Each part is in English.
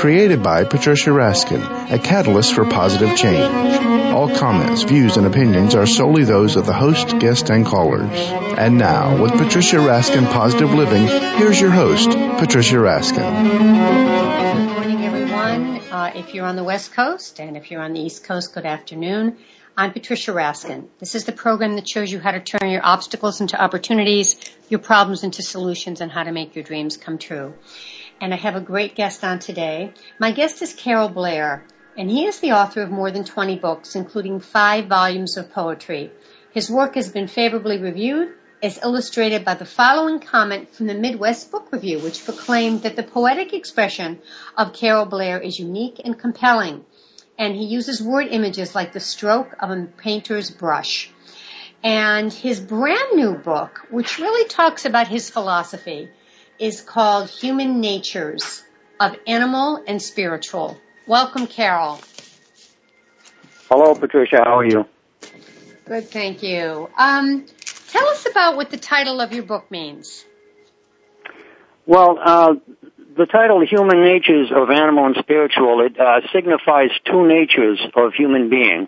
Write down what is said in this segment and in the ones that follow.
Created by Patricia Raskin, a catalyst for positive change. All comments, views, and opinions are solely those of the host, guest, and callers. And now, with Patricia Raskin Positive Living, here's your host, Patricia Raskin. Good morning, everyone. Uh, if you're on the West Coast and if you're on the East Coast, good afternoon. I'm Patricia Raskin. This is the program that shows you how to turn your obstacles into opportunities, your problems into solutions, and how to make your dreams come true. And I have a great guest on today. My guest is Carroll Blair, and he is the author of more than 20 books, including five volumes of poetry. His work has been favorably reviewed as illustrated by the following comment from the Midwest Book Review, which proclaimed that the poetic expression of Carroll Blair is unique and compelling, and he uses word images like the stroke of a painter's brush. And his brand new book, which really talks about his philosophy, is called Human Natures of Animal and Spiritual. Welcome, Carroll. Hello, Patricia. How are you? Good, thank you. Um, tell us about what the title of your book means. Well, uh, the title "Human Natures of Animal and Spiritual" it uh, signifies two natures of human being: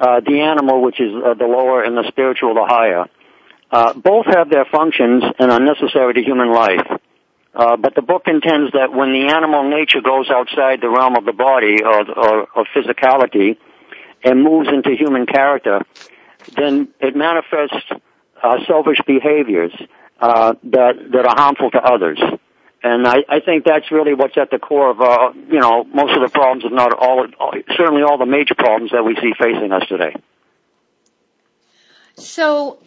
uh, the animal, which is uh, the lower, and the spiritual, the higher. Uh, both have their functions and are necessary to human life. Uh, but the book intends that when the animal nature goes outside the realm of the body or, or, or physicality and moves into human character, then it manifests uh, selfish behaviors uh, that that are harmful to others. And I, I think that's really what's at the core of, uh, you know, most of the problems, if not all, certainly all the major problems that we see facing us today. So,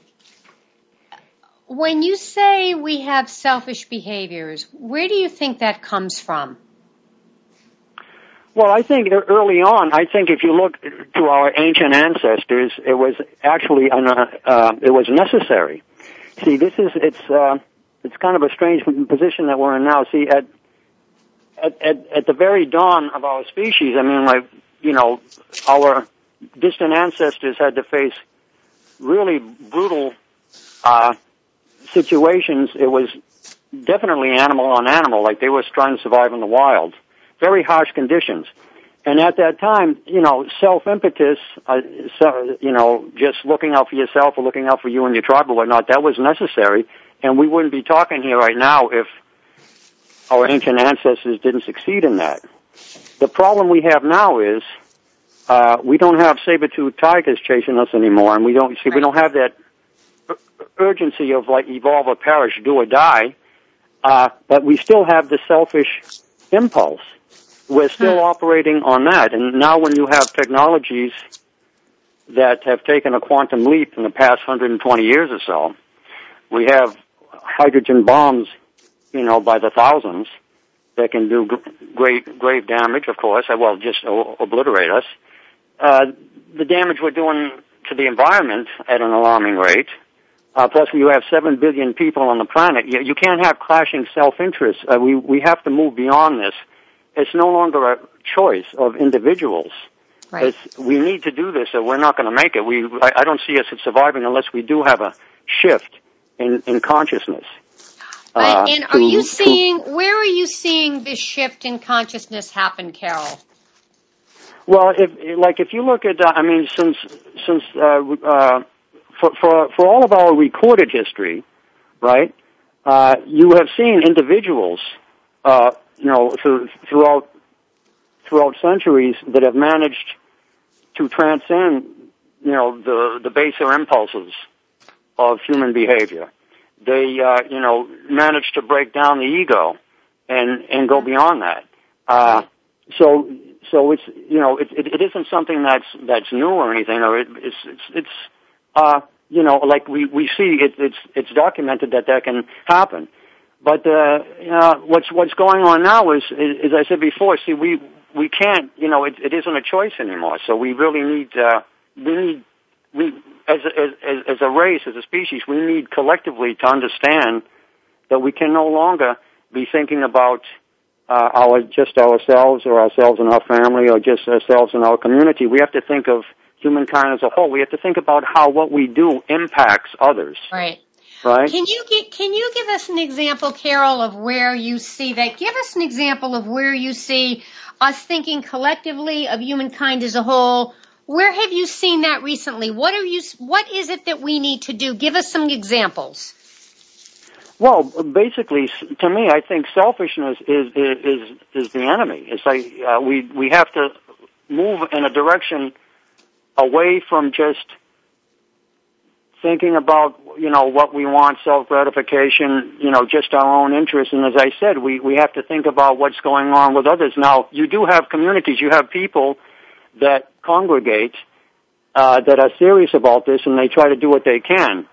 when you say we have selfish behaviors, where do you think that comes from? Well, I think early on, I think if you look to our ancient ancestors, it was actually an, uh, it was necessary. See, this is it's uh, it's kind of a strange position that we're in now. See, at at at, at the very dawn of our species, I mean, like you know, our distant ancestors had to face really brutal uh, situations. It was definitely animal on animal, like they were trying to survive in the wild very harsh conditions. And at that time, you know, self-impetus, uh, so, you know, just looking out for yourself or looking out for you and your tribe or whatnot, that was necessary. And we wouldn't be talking here right now if our ancient ancestors didn't succeed in that. The problem we have now is, uh, we don't have saber-toothed tigers chasing us anymore, and we don't see, we don't have that urgency of like evolve or perish, do or die, uh, but we still have the selfish impulse we're still hmm. operating on that. And now when you have technologies that have taken a quantum leap in the past 120 years or so, we have hydrogen bombs, you know, by the thousands that can do great, grave damage, of course, uh, well, just obliterate us. Uh, the damage we're doing to the environment at an alarming rate, uh, plus you have seven billion people on the planet. You, you can't have clashing self-interests. Uh, we, we have to move beyond this it's no longer a choice of individuals. Right. It's, we need to do this or we're not going to make it. We, I, I don't see us surviving unless we do have a shift in, in consciousness. Uh, and are you seeing, where are you seeing this shift in consciousness happen, Carroll? Well, if, like if you look at, uh, I mean, since, since, uh, uh, for, for, for all of our recorded history, right, uh, you have seen individuals, uh, you know, through, throughout throughout centuries that have managed to transcend, you know, the the baser impulses of human behavior. They, uh, you know, managed to break down the ego and and go beyond that. Uh, so so it's you know it, it, it isn't something that's that's new or anything or it, it's it's it's uh you know like we we see it, it's it's documented that that can happen but uh, uh what's what's going on now is, as I said before see we we can't you know it, it isn't a choice anymore so we really need uh we need we as as as a race as a species we need collectively to understand that we can no longer be thinking about uh, our just ourselves or ourselves and our family or just ourselves and our community. We have to think of humankind as a whole. We have to think about how what we do impacts others. Right. Right. Can you get, can you give us an example, Carroll, of where you see that? Give us an example of where you see us thinking collectively of humankind as a whole. Where have you seen that recently? What are you? What is it that we need to do? Give us some examples. Well, basically, to me, I think selfishness is is is the enemy. It's like uh, we we have to move in a direction away from just thinking about you know what we want, self gratification, you know, just our own interests. And as I said, we we have to think about what's going on with others. Now, you do have communities, you have people that congregate uh, that are serious about this, and they try to do what they can.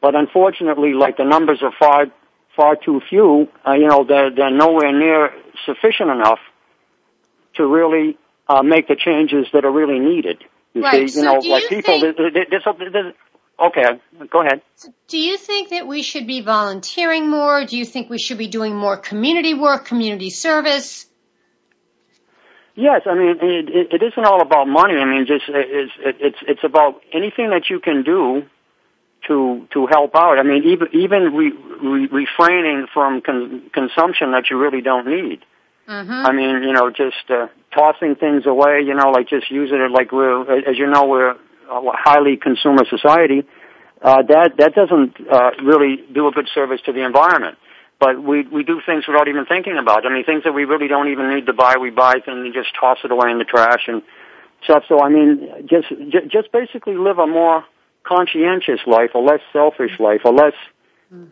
But unfortunately, like the numbers are far, far too few, uh, you know, they're, they're nowhere near sufficient enough to really uh, make the changes that are really needed. You right. see, you so know, do like you people, think, there's, there's, there's, okay, go ahead. So Do you think that we should be volunteering more? Do you think we should be doing more community work, community service? Yes, I mean it, it, it isn't all about money. I mean, just it's it's it's about anything that you can do to to help out. I mean, even even re, re, refraining from con, consumption that you really don't need. Mm-hmm. I mean, you know, just uh, tossing things away. You know, like just using it like we're, as you know, we're a highly consumer society. Uh, that that doesn't uh, really do a good service to the environment. But we we do things without even thinking about. It. I mean, things that we really don't even need to buy, we buy things and just toss it away in the trash and stuff. So I mean, just just basically live a more conscientious life, a less selfish life, a less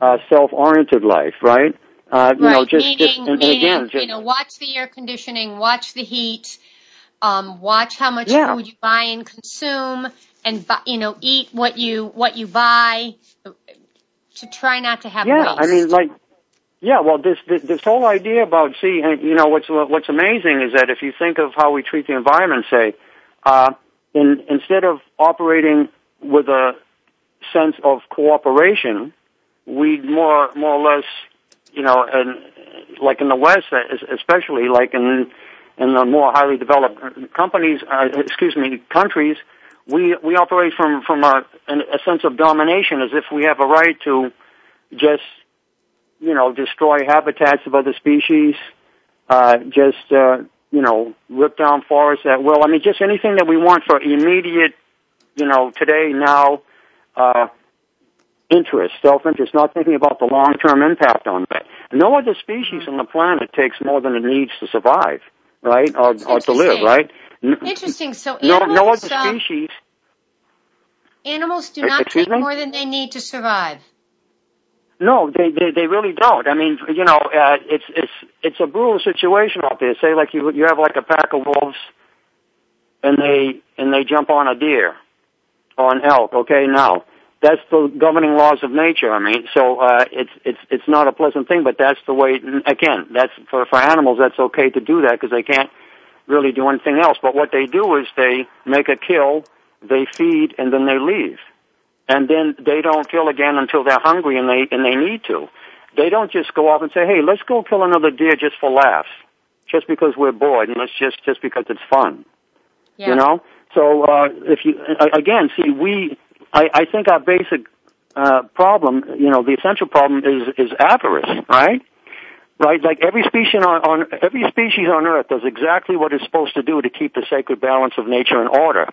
uh, self-oriented life, right? Uh, you right. know, just, meaning, just and, meaning, again, just, you know, watch the air conditioning, watch the heat, um, watch how much Yeah. food you buy and consume, and you know, eat what you what you buy. To try not to have yeah. waste. I mean, like, yeah. Well, this, this this whole idea about see, and, you know, what's what's amazing is that if you think of how we treat the environment, say, uh, in, instead of operating with a sense of cooperation, we more more or less, you know, and like in the West, especially like in in the more highly developed companies, uh, excuse me, countries, we we operate from from a a sense of domination, as if we have a right to just you know destroy habitats of other species, uh, just uh, you know rip down forests at will. I mean, just anything that we want for immediate, you know, today now. Uh, interest, self-interest, not thinking about the long-term impact on that. No other species on the planet takes more than it needs to survive, right, or, or to live, right? Interesting. So No, animals, no other um, species. animals do not excuse take me? more than they need to survive. No, they, they they really don't. I mean, you know, uh, it's it's it's a brutal situation out there. Say like you you have like a pack of wolves, and they and they jump on a deer, or an elk. Okay, now that's the governing laws of nature. I mean, so uh, it's it's it's not a pleasant thing, but that's the way. Again, that's for for animals. That's okay to do that because they can't really do anything else. But what they do is they make a kill, they feed, and then they leave and then they don't kill again until they're hungry and they and they need to. They don't just go off and say, "Hey, let's go kill another deer just for laughs, just because we're bored, and let's just just because it's fun." Yeah. You know. So uh, if you again see, we I, I think our basic uh, problem, you know, the essential problem is is avarice, right? Right, like every species on, on every species on Earth does exactly what it's supposed to do to keep the sacred balance of nature in order,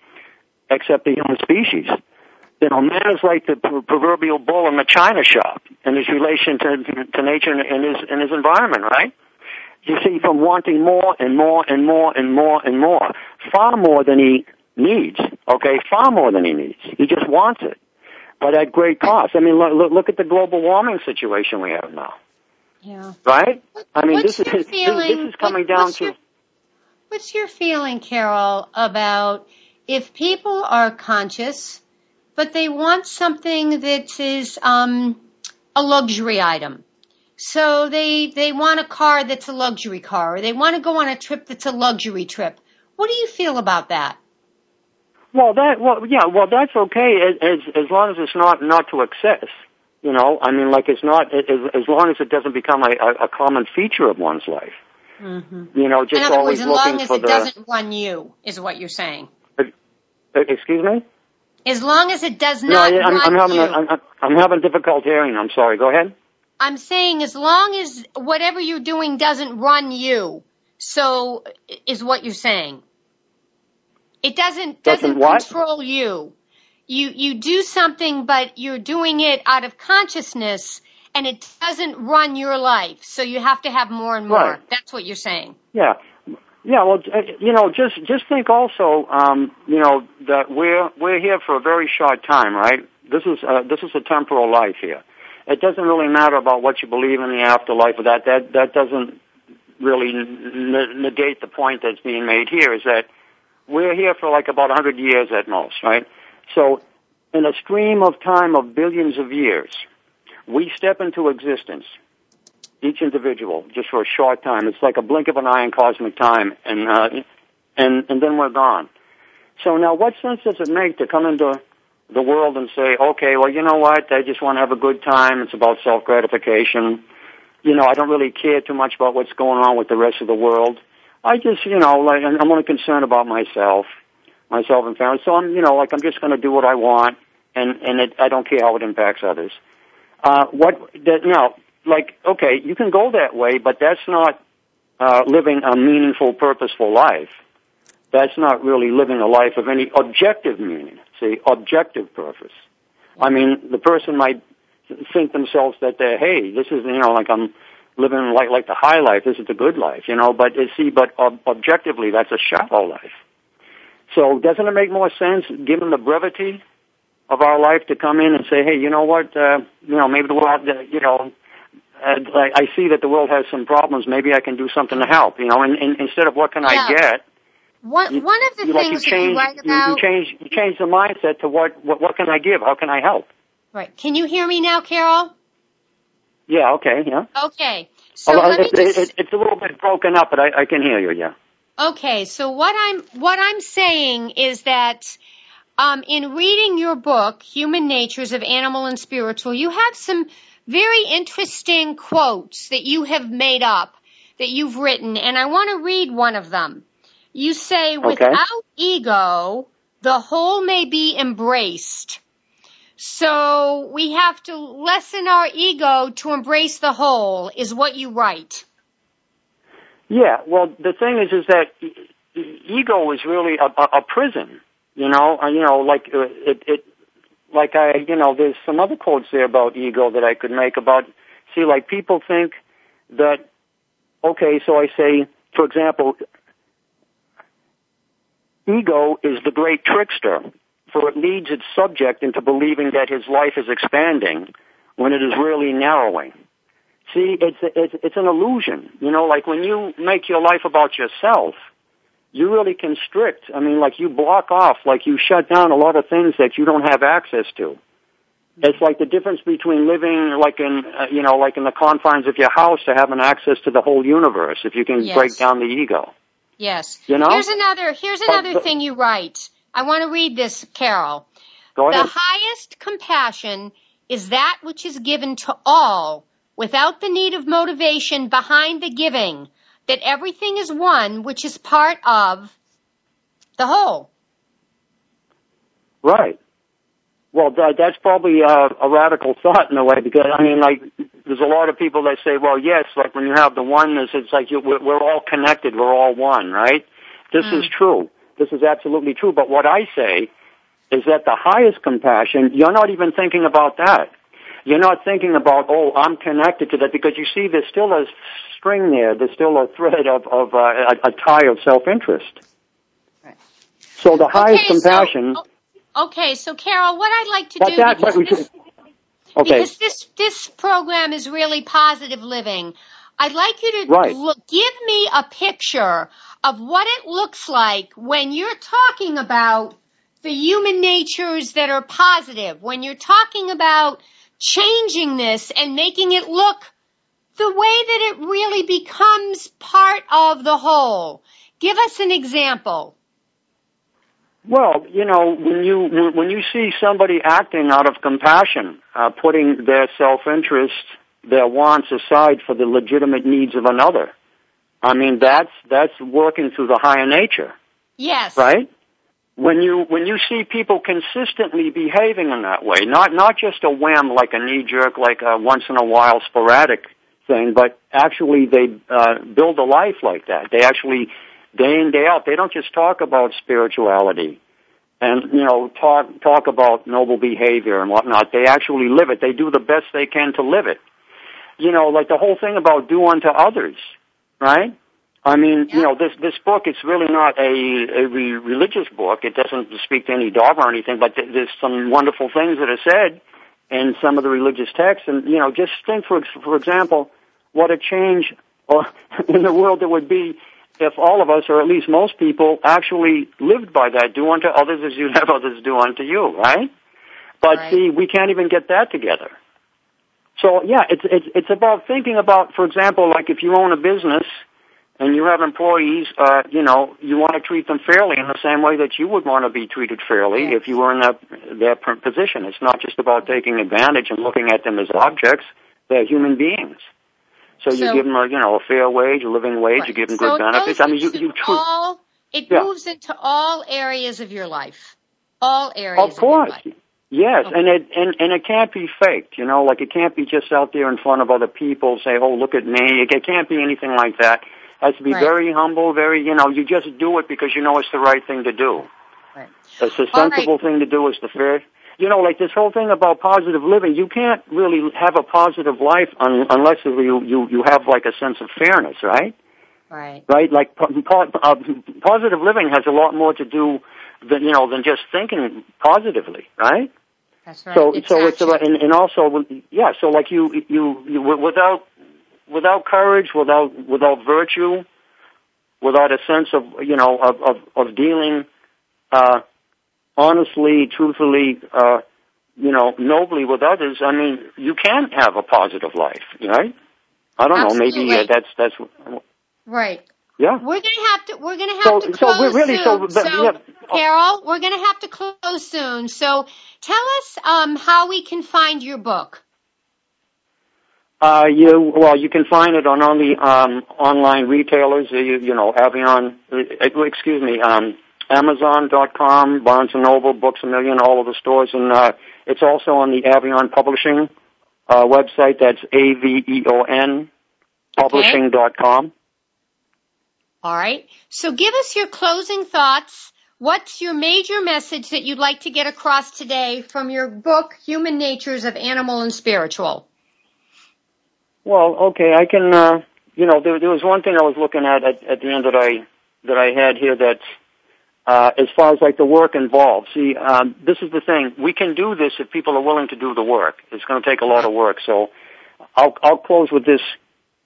except the human species you know, man is like the proverbial bull in the china shop in his relation to, to nature and his, and his environment, right? You see, from wanting more and more and more and more and more, far more than he needs, okay? Far more than he needs. He just wants it. But at great cost. I mean, look, look, at the global warming situation we have now, Yeah. right? I mean, What's this is, this, feeling? this is coming what- down to, your- what's your feeling, Carroll, about if people are conscious, but they want something that is um, a luxury item? So they they want a car that's a luxury car, or they want to go on a trip that's a luxury trip. What do you feel about that? Well, that well, yeah, well, that's okay as as long as it's not not to excess. You know, I mean, like it's not as as long as it doesn't become a, a, a common feature of one's life. Mm-hmm. You know, just In other always words, as long as it the. doesn't run you, is what you're saying. Uh, excuse me. As long as it does No, not I, I'm, run I'm having you. a, I'm, I'm having difficulty hearing. I'm sorry. Go ahead. I'm saying as long as whatever you're doing doesn't run you, so is what you're saying. It doesn't Doesn't doesn't control you. You you do something, but you're doing it out of consciousness, and it doesn't run your life. So you have to have more and more. Right. That's what you're saying. Yeah. Yeah, well, uh, you know, just just think also, um, you know, that we're we're here for a very short time, right? This is uh, this is a temporal life here. It doesn't really matter about what you believe in the afterlife, or that that that doesn't really n- negate the point that's being made here. Is that we're here for like about a hundred years at most, right? So, in a stream of time of billions of years, we step into existence each individual just for a short time. It's like a blink of an eye in cosmic time, and uh, and and then we're gone. So now, what sense does it make to come into the world and say, okay, well, you know what? I just want to have a good time. It's about self gratification. You know, I don't really care too much about what's going on with the rest of the world. I just, you know, like I'm only concerned about myself, myself and family. So I'm, you know, like I'm just going to do what I want, and and it, I don't care how it impacts others. Uh, what that now? Like, okay, you can go that way, but that's not uh, living a meaningful, purposeful life. That's not really living a life of any objective meaning. See, objective purpose. I mean, the person might think themselves that they're, hey, this is, you know, like I'm living like like the high life. This is the good life, you know. But you see, but ob- objectively, that's a shallow life. So, doesn't it make more sense, given the brevity of our life, to come in and say, hey, you know what, uh, you know, maybe the world, uh, you know, uh, I, I see that the world has some problems. Maybe I can do something to help, you know. And, and instead of what can I get, One you, one of the you, like you things that change, you write about. you change, you change the mindset to what, what, what can I give? How can I help? Right. Can you hear me now, Carroll? Yeah, okay, yeah. Okay. So Although let me it, just. it, it's a little bit broken up, but I, I can hear you. Yeah. Okay, so what I'm what I'm saying is that um, in reading your book, Human Natures of Animal and Spiritual, you have some very interesting quotes that you have made up that you've written, and I want to read one of them. You say, "Without ego, the whole may be embraced." So we have to lessen our ego to embrace the whole, is what you write. Yeah. Well, the thing is, is that ego is really a, a, a prison. You know, uh, you know, like uh, it, it, like I, you know, there's some other quotes there about ego that I could make about. See, like people think that. Okay, so I say, for example, ego is the great trickster, for it leads its subject into believing that his life is expanding when it is really narrowing. See, it's it's it's an illusion. You know, like when you make your life about yourself, you really constrict. I mean, like you block off, like you shut down a lot of things that you don't have access to. It's like the difference between living like in uh, you know like in the confines of your house to having access to the whole universe. If you can Yes. break down the ego, Yes. You know? Here's another here's another the- thing you write. I want to read this, Carroll. go The highest compassion is that which is given to all without the need of motivation behind the giving, that everything is one which is part of the whole. Right. Well, that, that's probably uh, a radical thought in a way because I mean, like, there's a lot of people that say, well, yes, like when you have the oneness, it's like you, we're, we're all connected, we're all one, right? This Mm. is true. This is absolutely true. But what I say is that the highest compassion, you're not even thinking about that. You're not thinking about, oh, I'm connected to that because you see, there's still a string there. There's still a thread of, of uh, a, a tie of self-interest. Right. So the highest Okay, so- compassion. Okay, so Carroll, what I'd like to do that, because this- okay. Because this this program is really positive living. I'd like you to Right. look, give me a picture of what it looks like when you're talking about the human natures that are positive, when you're talking about changing this and making it look the way that it really becomes part of the whole. Give us an example. Well, you know, when you when you see somebody acting out of compassion, uh, putting their self-interest, their wants aside for the legitimate needs of another, I mean that's that's working through the higher nature, Yes. right? When you when you see people consistently behaving in that way, not not just a whim like a knee jerk, like a once in a while sporadic thing, but actually they uh, build a life like that. They actually day in day out. They don't just talk about spirituality and you know talk talk about noble behavior and whatnot. They actually live it. They do the best they can to live it. You know, like the whole thing about do unto others, right? I mean, Yeah. you know, this this book it's really not a, a re- religious book. It doesn't speak to any dogma or anything, but th- there's some wonderful things that are said in some of the religious texts. And you know, just think for for example, what a change uh, in the world there would be if all of us, or at least most people, actually lived by that. Do unto others as you'd have others do unto you, right? But Right. see, we can't even get that together. So yeah, it's it's it's about thinking about, for example, like if you own a business and you have employees, uh, you know, you want to treat them fairly in the same way that you would want to be treated fairly Yes. if you were in that that position. It's not just about taking advantage and looking at them as objects; they're human beings. So you give them a you know a fair wage, a living wage. You give them so good it benefits. I mean, you you treat. all, it Yeah. moves into all areas of your life. All areas Of course. of. Yes, and it and and it can't be faked, you know, like it can't be just out there in front of other people say, "Oh, look at me." It, can't be anything like that. It has to be Right. very humble, very, you know, you just do it because you know it's the right thing to do. Right. It's the All right. sensible thing to do is the fair. You know, like this whole thing about positive living, you can't really have a positive life un, unless you you you have like a sense of fairness, right? Right. right? Like po- po- uh, positive living has a lot more to do than you know than just thinking positively, right? That's right. So It's so it's about and, and also yeah. So like you you, you without without courage, without without virtue, without a sense of you know of of, of dealing uh, honestly, truthfully, uh, you know, nobly with others. I mean, you can't have a positive life, right? I don't know. Maybe uh, that's that's Right. Yeah. We're gonna have to. We're gonna have So- to so close we're really- so soon. the- yeah. Carroll, we're gonna have to close soon. So, tell us um, how we can find your book. Uh, you well, you can find it on all the um, online retailers. uh, You, you know, Aveon. Uh, excuse me, um, Amazon.com, Barnes and Noble, Books a Million, all of the stores, and uh, it's also on the Aveon Publishing uh, website. That's A V E O N Publishing.com. All right. So, give us your closing thoughts. What's your major message that you'd like to get across today from your book, Human Natures of Animal and Spiritual? Well, okay, I can. Uh, you know, there, there was one thing I was looking at, at at the end that I that I had here that uh, as far as like the work involved. See, um, this is the thing. We can do this if people are willing to do the work. It's going to take a lot of work. So, I'll I'll close with this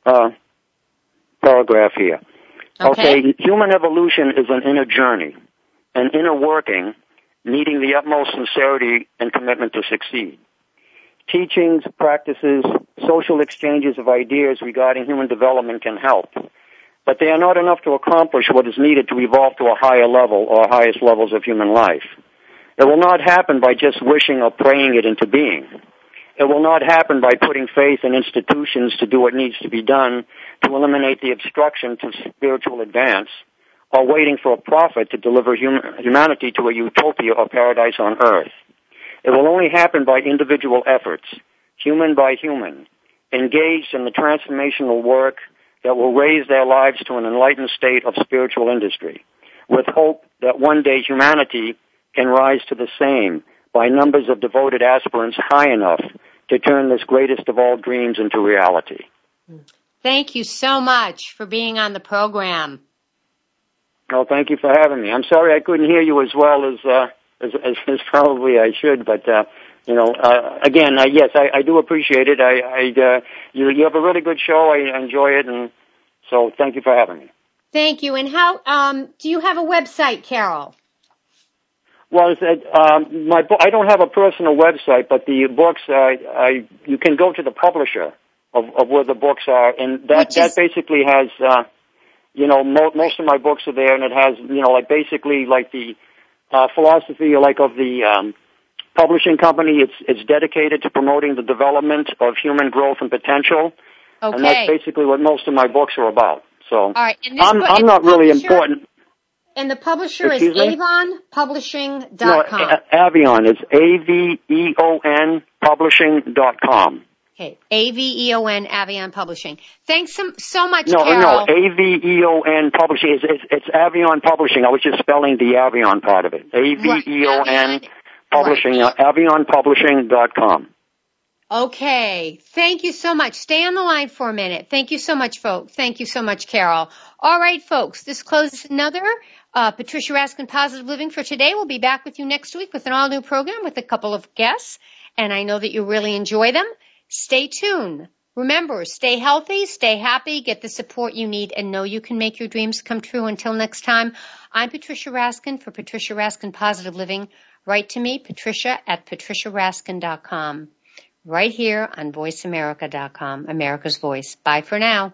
uh, paragraph here. Okay. human evolution is an inner journey, an inner working, needing the utmost sincerity and commitment to succeed. Teachings, practices, social exchanges of ideas regarding human development can help, but they are not enough to accomplish what is needed to evolve to a higher level or highest levels of human life. It will not happen by just wishing or praying it into being. It will not happen by putting faith in institutions to do what needs to be done to eliminate the obstruction to spiritual advance, or waiting for a prophet to deliver hum- humanity to a utopia or paradise on earth. It will only happen by individual efforts, human by human, engaged in the transformational work that will raise their lives to an enlightened state of spiritual industry, with hope that one day humanity can rise to the same by numbers of devoted aspirants high enough to turn this greatest of all dreams into reality. Thank you so much for being on the program. Oh, thank you for having me. I'm sorry I couldn't hear you as well as uh, as, as, as probably I should, but uh, you know, uh, again, uh, yes, I, I do appreciate it. I, I uh, you, you have a really good show. I enjoy it, and so thank you for having me. Thank you. And how um, do you have a website, Carroll? Well, it's, uh, um, my bo- I don't have a personal website, but the books uh, I you can go to the publisher of, of where the books are, and that Which basically has uh, you know mo- most of my books are there, and it has you know like basically like the uh, philosophy like of the um, publishing company. It's it's dedicated to promoting the development of human growth and potential, Okay. and that's basically what most of my books are about. So All right. And I'm book- I'm not really publisher- important. And the publisher is Excuse me? avonpublishing.com. No, A- Aveon. It's A V E O N Publishing dot com. Okay, A-V-E-O-N, Aveon Publishing. Thanks so, so much, No, Carroll. no, A V E O N Publishing. It's, it's, it's Aveon Publishing. I was just spelling the Aveon part of it. A V E O N Aveon. Publishing. Uh, AveonPublishing dot com. Okay, thank you so much. Stay on the line for a minute. Thank you so much, folks. Thank you so much, Carol. All right, folks, this closes another uh, Patricia Raskin Positive Living for today. We'll be back with you next week with an all-new program with a couple of guests, and I know that you really enjoy them. Stay tuned. Remember, stay healthy, stay happy, get the support you need, and know you can make your dreams come true. Until next time, I'm Patricia Raskin for Patricia Raskin Positive Living. Write to me, patricia at patriciaraskin.com right here on voiceamerica.com, America's Voice. Bye for now.